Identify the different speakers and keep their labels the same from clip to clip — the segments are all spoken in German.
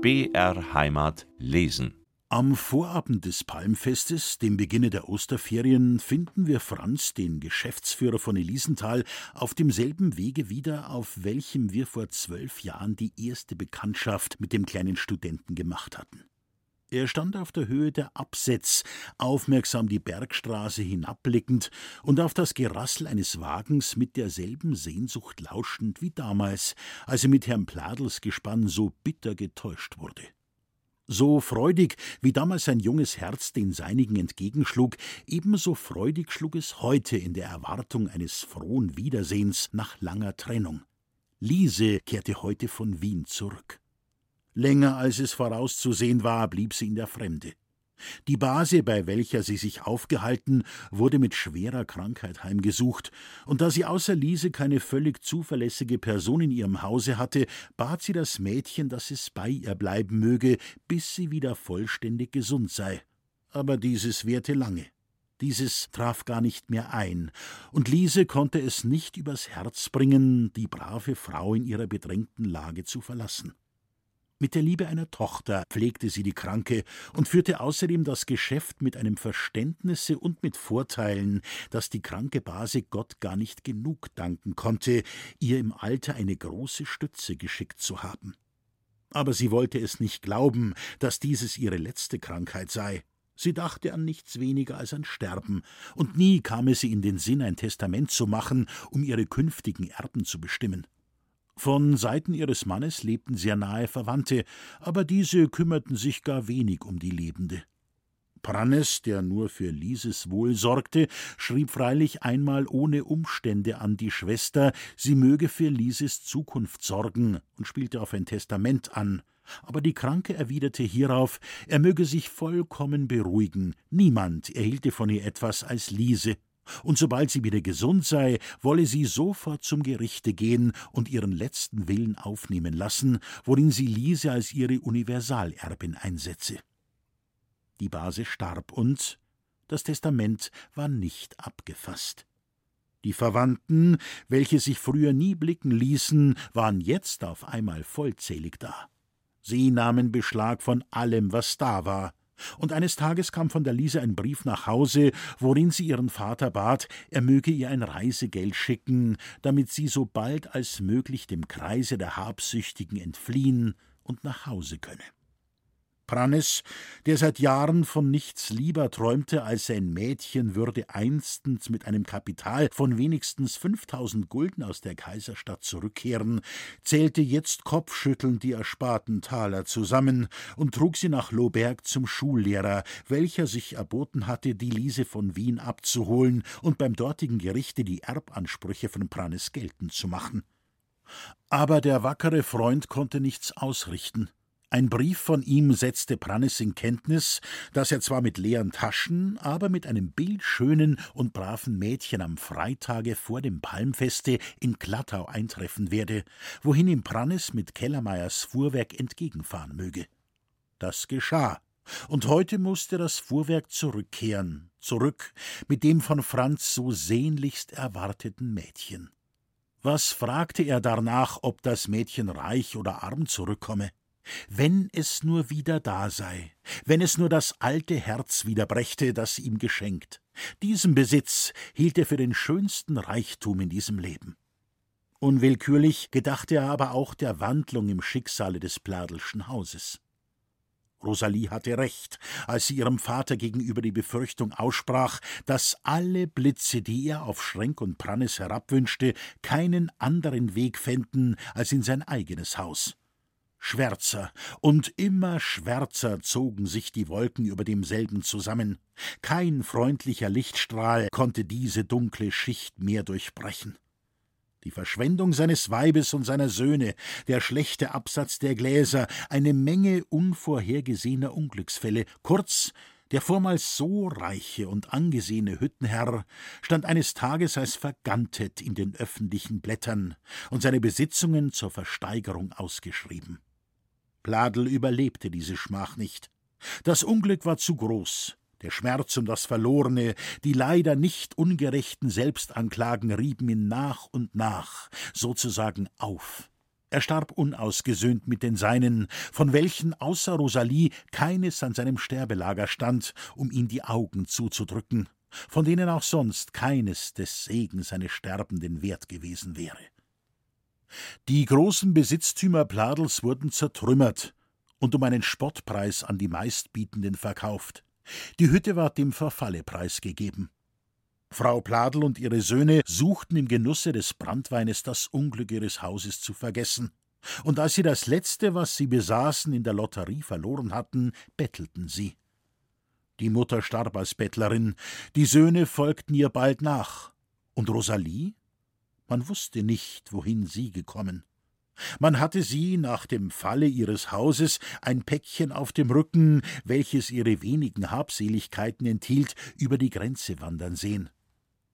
Speaker 1: BR Heimat lesen.
Speaker 2: Am Vorabend des Palmfestes, dem Beginne der Osterferien, finden wir Franz, den Geschäftsführer von Elisenthal, auf demselben Wege wieder, auf welchem wir vor zwölf Jahren die erste Bekanntschaft mit dem kleinen Studenten gemacht hatten. Er stand auf der Höhe der Absetz, aufmerksam die Bergstraße hinabblickend und auf das Gerassel eines Wagens mit derselben Sehnsucht lauschend wie damals, als er mit Herrn Pladels Gespann so bitter getäuscht wurde. So freudig, wie damals sein junges Herz den seinigen entgegenschlug, ebenso freudig schlug es heute in der Erwartung eines frohen Wiedersehens nach langer Trennung. Liese kehrte heute von Wien zurück. Länger als es vorauszusehen war, blieb sie in der Fremde. Die Base, bei welcher sie sich aufgehalten, wurde mit schwerer Krankheit heimgesucht, und da sie außer Liese keine völlig zuverlässige Person in ihrem Hause hatte, bat sie das Mädchen, dass es bei ihr bleiben möge, bis sie wieder vollständig gesund sei. Aber dieses währte lange. Dieses traf gar nicht mehr ein, und Liese konnte es nicht übers Herz bringen, die brave Frau in ihrer bedrängten Lage zu verlassen. Mit der Liebe einer Tochter pflegte sie die Kranke und führte außerdem das Geschäft mit einem Verständnisse und mit Vorteilen, dass die kranke Base Gott gar nicht genug danken konnte, ihr im Alter eine große Stütze geschickt zu haben. Aber sie wollte es nicht glauben, dass dieses ihre letzte Krankheit sei. Sie dachte an nichts weniger als an Sterben, und nie kam es ihr in den Sinn, ein Testament zu machen, um ihre künftigen Erben zu bestimmen. Von Seiten ihres Mannes lebten sehr nahe Verwandte, aber diese kümmerten sich gar wenig um die Lebende. Prannes, der nur für Lieses Wohl sorgte, schrieb freilich einmal ohne Umstände an die Schwester, sie möge für Lieses Zukunft sorgen und spielte auf ein Testament an. Aber die Kranke erwiderte hierauf, er möge sich vollkommen beruhigen, niemand erhielte von ihr etwas als Liese und sobald sie wieder gesund sei, wolle sie sofort zum Gerichte gehen und ihren letzten Willen aufnehmen lassen, worin sie Lise als ihre Universalerbin einsetze. Die Base starb und das Testament war nicht abgefasst. Die Verwandten, welche sich früher nie blicken ließen, waren jetzt auf einmal vollzählig da. Sie nahmen Beschlag von allem, was da war, und eines Tages kam von der Lise ein Brief nach Hause, worin sie ihren Vater bat, er möge ihr ein Reisegeld schicken, damit sie so bald als möglich dem Kreise der Habsüchtigen entfliehen und nach Hause könne. Prannes, der seit Jahren von nichts lieber träumte, als sein Mädchen würde einstens mit einem Kapital von wenigstens 5000 Gulden aus der Kaiserstadt zurückkehren, zählte jetzt kopfschüttelnd die ersparten Taler zusammen und trug sie nach Lohberg zum Schullehrer, welcher sich erboten hatte, die Lise von Wien abzuholen und beim dortigen Gerichte die Erbansprüche von Prannes geltend zu machen. Aber der wackere Freund konnte nichts ausrichten. Ein Brief von ihm setzte Prannes in Kenntnis, dass er zwar mit leeren Taschen, aber mit einem bildschönen und braven Mädchen am Freitage vor dem Palmfeste in Klattau eintreffen werde, wohin ihm Prannes mit Kellermeyers Fuhrwerk entgegenfahren möge. Das geschah, und heute musste das Fuhrwerk zurückkehren, zurück mit dem von Franz so sehnlichst erwarteten Mädchen. Was fragte er darnach, ob das Mädchen reich oder arm zurückkomme? Wenn es nur wieder da sei, wenn es nur das alte Herz wiederbrächte, das ihm geschenkt. Diesen Besitz hielt er für den schönsten Reichtum in diesem Leben. Unwillkürlich gedachte er aber auch der Wandlung im Schicksale des Pladelschen Hauses. Rosalie hatte recht, als sie ihrem Vater gegenüber die Befürchtung aussprach, dass alle Blitze, die er auf Schrenk und Prannes herabwünschte, keinen anderen Weg fänden als in sein eigenes Haus. Schwärzer und immer schwärzer zogen sich die Wolken über demselben zusammen. Kein freundlicher Lichtstrahl konnte diese dunkle Schicht mehr durchbrechen. Die Verschwendung seines Weibes und seiner Söhne, der schlechte Absatz der Gläser, eine Menge unvorhergesehener Unglücksfälle, kurz, der vormals so reiche und angesehene Hüttenherr stand eines Tages als vergantet in den öffentlichen Blättern und seine Besitzungen zur Versteigerung ausgeschrieben. Pladel überlebte diese Schmach nicht. Das Unglück war zu groß. Der Schmerz um das Verlorene, die leider nicht ungerechten Selbstanklagen rieben ihn nach und nach, sozusagen auf. Er starb unausgesöhnt mit den Seinen, von welchen außer Rosalie keines an seinem Sterbelager stand, um ihm die Augen zuzudrücken, von denen auch sonst keines des Segens seines Sterbenden wert gewesen wäre. Die großen Besitztümer Pladels wurden zertrümmert und um einen Spottpreis an die Meistbietenden verkauft. Die Hütte ward dem Verfalle preisgegeben. Frau Pladel und ihre Söhne suchten im Genusse des Brandweines das Unglück ihres Hauses zu vergessen. Und als sie das Letzte, was sie besaßen, in der Lotterie verloren hatten, bettelten sie. Die Mutter starb als Bettlerin, die Söhne folgten ihr bald nach. Und Rosalie? Man wusste nicht, wohin sie gekommen. Man hatte sie nach dem Falle ihres Hauses ein Päckchen auf dem Rücken, welches ihre wenigen Habseligkeiten enthielt, über die Grenze wandern sehen.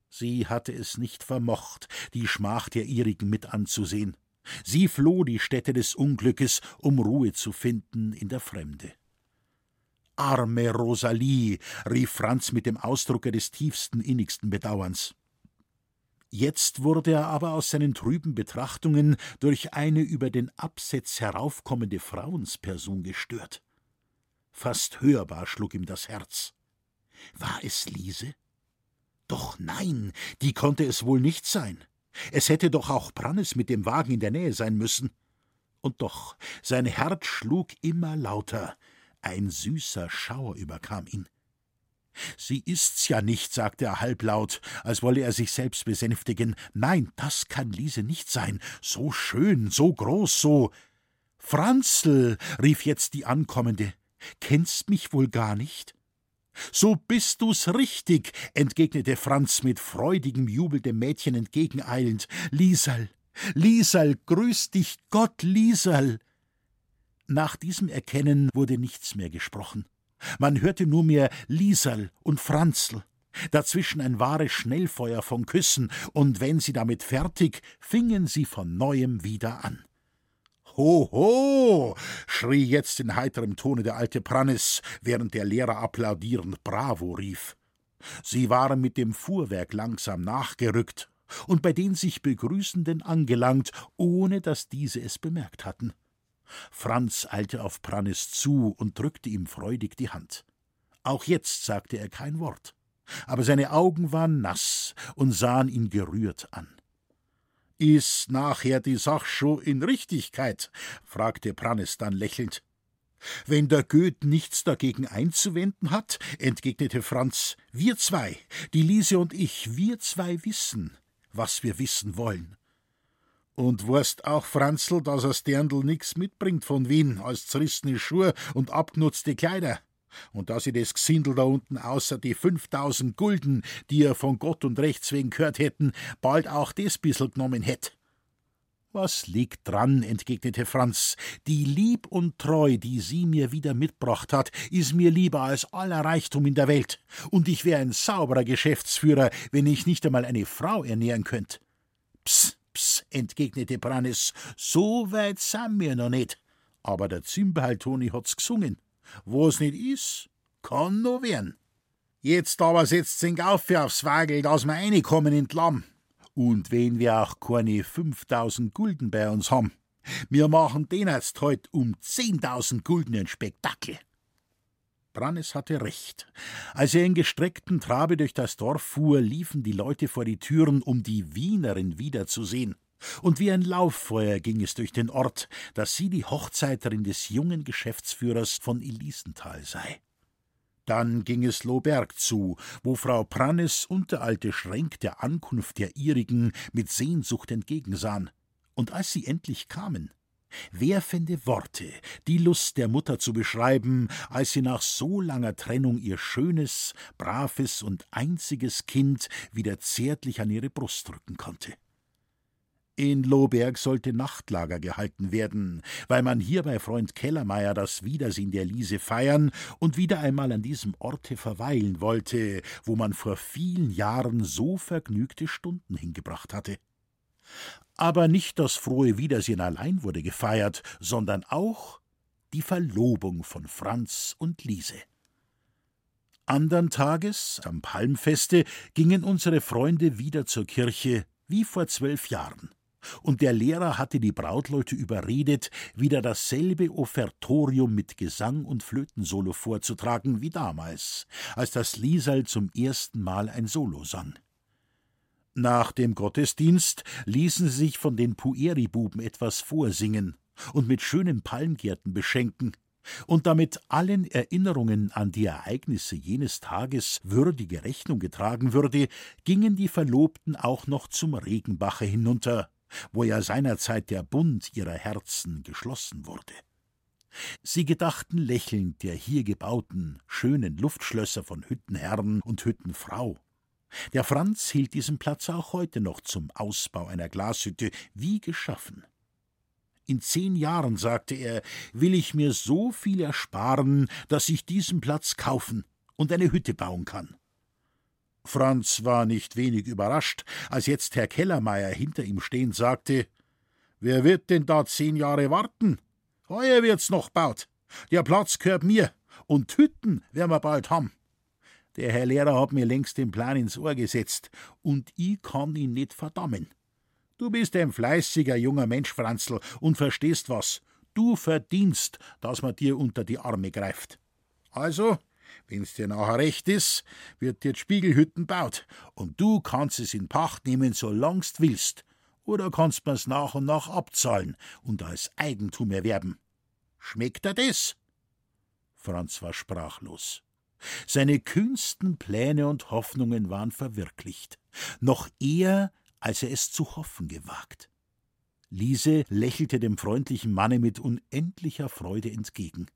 Speaker 2: Sie hatte es nicht vermocht, die Schmach der ihrigen mit anzusehen. Sie floh die Stätte des Unglückes, um Ruhe zu finden in der Fremde. Arme Rosalie, rief Franz mit dem Ausdrucke des tiefsten, innigsten Bedauerns. Jetzt wurde er aber aus seinen trüben Betrachtungen durch eine über den Absetz heraufkommende Frauensperson gestört. Fast hörbar schlug ihm das Herz. War es Liese? Doch nein, die konnte es wohl nicht sein. Es hätte doch auch Brannes mit dem Wagen in der Nähe sein müssen. Und doch, sein Herz schlug immer lauter. Ein süßer Schauer überkam ihn. Sie ist's ja nicht, sagte er halblaut, als wolle er sich selbst besänftigen. Nein, das kann Liese nicht sein. So schön, so groß, so. Franzl, rief jetzt die Ankommende, kennst mich wohl gar nicht? So bist du's richtig, entgegnete Franz mit freudigem Jubel dem Mädchen entgegeneilend. Liesel, Liesel, grüß dich Gott, Liesel. Nach diesem Erkennen wurde nichts mehr gesprochen. Man hörte nur mehr Liesel und Franzl. Dazwischen ein wahres Schnellfeuer von Küssen, und wenn sie damit fertig, fingen sie von neuem wieder an. Ho, ho! schrie jetzt in heiterem Tone der alte Prannis, während der Lehrer applaudierend Bravo rief. Sie waren mit dem Fuhrwerk langsam nachgerückt und bei den sich Begrüßenden angelangt, ohne dass diese es bemerkt hatten. Franz eilte auf Prannis zu und drückte ihm freudig die Hand. Auch jetzt sagte er kein Wort, aber seine Augen waren nass und sahen ihn gerührt an. Ist nachher die Sach scho in Richtigkeit? fragte Prannis dann lächelnd. Wenn der Goeth nichts dagegen einzuwenden hat, entgegnete Franz, wir zwei, die Liese und ich, wir zwei wissen, was wir wissen wollen. Und weißt auch, Franzl, dass er Sterndl nix mitbringt von Wien als zerrissene Schuhe und abgenutzte Kleider. Und dass ich das Gesindel da unten außer die 5000 Gulden, die er von Gott und Rechts wegen gehört hätten, bald auch das bissel genommen hätt. Was liegt dran, entgegnete Franz. Die Lieb und Treu, die sie mir wieder mitbracht hat, ist mir lieber als aller Reichtum in der Welt. Und ich wäre ein sauberer Geschäftsführer, wenn ich nicht einmal eine Frau ernähren könnt. Psst, Psst, entgegnete Brannis, so weit sind wir noch nicht. Aber der Zimbaltoni hat's gesungen. Wo's nicht is, kann no werden. Jetzt aber setzt den Gaufe aufs Wagel, dass wir reinkommen in Lamm. Und wenn wir auch keine 5000 Gulden bei uns haben, wir machen den jetzt heut um 10.000 Gulden ein Spektakel. Brannes hatte recht. Als er in gestrecktem Trabe durch das Dorf fuhr, liefen die Leute vor die Türen, um die Wienerin wiederzusehen. Und wie ein Lauffeuer ging es durch den Ort, dass sie die Hochzeiterin des jungen Geschäftsführers von Elisenthal sei. Dann ging es Lohberg zu, wo Frau Prannes und der alte Schränk der Ankunft der ihrigen mit Sehnsucht entgegensahen. Und als sie endlich kamen, Wer fände Worte, die Lust der Mutter zu beschreiben, als sie nach so langer Trennung ihr schönes, braves und einziges Kind wieder zärtlich an ihre Brust drücken konnte? In Lohberg sollte Nachtlager gehalten werden, weil man hier bei Freund Kellermeier das Wiedersehen der Liese feiern und wieder einmal an diesem Orte verweilen wollte, wo man vor vielen Jahren so vergnügte Stunden hingebracht hatte. Aber nicht das frohe Wiedersehen allein wurde gefeiert, sondern auch die Verlobung von Franz und Liese. Andern Tages, am Palmfeste, gingen unsere Freunde wieder zur Kirche, wie vor zwölf Jahren. Und der Lehrer hatte die Brautleute überredet, wieder dasselbe Offertorium mit Gesang und Flötensolo vorzutragen wie damals, als das Liesal zum ersten Mal ein Solo sang. Nach dem Gottesdienst ließen sie sich von den Pueri-Buben etwas vorsingen und mit schönen Palmgärten beschenken, und damit allen Erinnerungen an die Ereignisse jenes Tages würdige Rechnung getragen würde, gingen die Verlobten auch noch zum Regenbache hinunter, wo ja seinerzeit der Bund ihrer Herzen geschlossen wurde. Sie gedachten lächelnd der hier gebauten, schönen Luftschlösser von Hüttenherrn und Hüttenfrau. Der Franz hielt diesen Platz auch heute noch zum Ausbau einer Glashütte wie geschaffen. In zehn Jahren, sagte er, will ich mir so viel ersparen, dass ich diesen Platz kaufen und eine Hütte bauen kann. Franz war nicht wenig überrascht, als jetzt Herr Kellermeier hinter ihm stehend sagte: Wer wird denn da zehn Jahre warten? Heuer wird's noch baut. Der Platz gehört mir, und Hütten werden wir bald haben. Der Herr Lehrer hat mir längst den Plan ins Ohr gesetzt, und ich kann ihn nicht verdammen. Du bist ein fleißiger junger Mensch, Franzl, und verstehst was. Du verdienst, dass man dir unter die Arme greift. Also, wenn's dir nachher recht ist, wird dir Spiegelhütten baut, und du kannst es in Pacht nehmen, solangst willst. Oder kannst mir's nach und nach abzahlen und als Eigentum erwerben. Schmeckt dir das? Franz war sprachlos. Seine kühnsten Pläne und Hoffnungen waren verwirklicht. Noch eher als er es zu hoffen gewagt. Liese lächelte dem freundlichen Manne mit unendlicher Freude entgegen.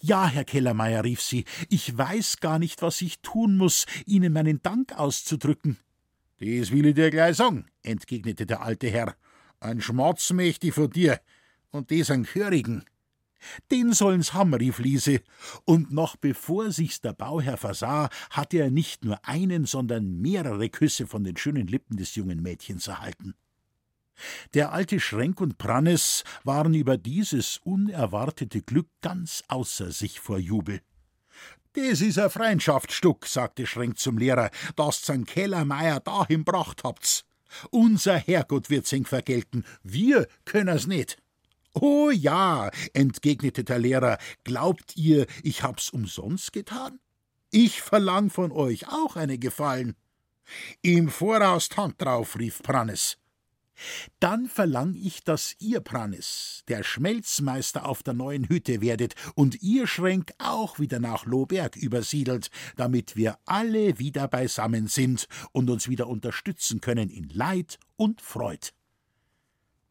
Speaker 2: Ja, Herr Kellermeier, rief sie, ich weiß gar nicht, was ich tun muss, Ihnen meinen Dank auszudrücken. Das will ich dir gleich sagen, entgegnete der alte Herr. Ein Schmatz möchte ich von dir, und des an Körigen. Den sollen's haben, rief Liese, und noch bevor sich's der Bauherr versah, hatte er nicht nur einen, sondern mehrere Küsse von den schönen Lippen des jungen Mädchens erhalten. Der alte Schrenk und Prannes waren über dieses unerwartete Glück ganz außer sich vor Jubel. Das is ein Freundschaftsstück, sagte Schrenk zum Lehrer, das St. Kellermeier dahin bracht habt's. Unser Herrgott wird's eng vergelten, wir können's nicht. Oh ja, entgegnete der Lehrer, glaubt ihr, ich hab's umsonst getan? Ich verlang von euch auch eine Gefallen. Im Voraus Hand drauf, rief Prannes. Dann verlang ich, dass ihr, Prannes, der Schmelzmeister auf der neuen Hütte werdet und ihr Schränk auch wieder nach Lohberg übersiedelt, damit wir alle wieder beisammen sind und uns wieder unterstützen können in Leid und Freud.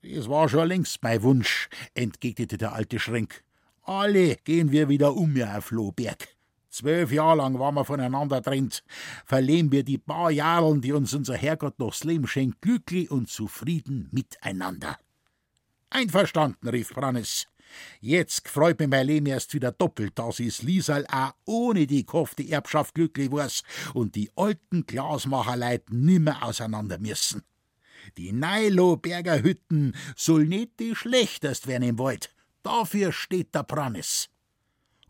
Speaker 2: Es war schon längst mein Wunsch, entgegnete der alte Schrenk. Alle gehen wir wieder um auf Lohberg. Zwölf Jahre lang waren wir voneinander trennt. Verleben wir die paar Jahren, die uns unser Herrgott nochs Leben schenkt, glücklich und zufrieden miteinander. Einverstanden, rief Brannes. Jetzt freut mich mein Leben erst wieder doppelt, dass is Liesal auch ohne die kaufte Erbschaft glücklich war's und die alten Glasmacherleit nimmer auseinander müssen. Die Neiloberger Hütten soll nicht die schlechtest werden im Wald. Dafür steht der Prannes.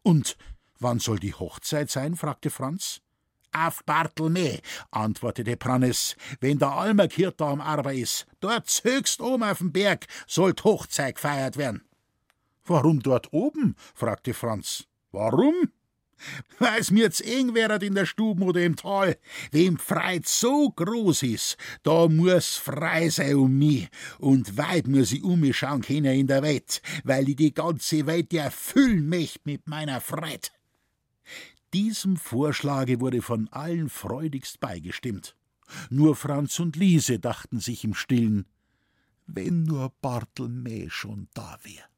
Speaker 2: Und wann soll die Hochzeit sein? fragte Franz. Auf Bartelme, antwortete Prannes, wenn der Almerkirch da am Arber is. Dort höchst oben auf dem Berg soll Hochzeit gefeiert werden. Warum dort oben? fragte Franz. Warum? Weil's mir jetzt eng wäret in der Stuben oder im Tal. Wem Freit so groß is, da muss frei sein um mich. Und weit muss ich um mich schauen können in der Welt, weil ich die ganze Welt erfüllen möcht mit meiner Freit. Diesem Vorschlage wurde von allen freudigst beigestimmt. Nur Franz und Liese dachten sich im Stillen, wenn nur Bartelmä schon da wär.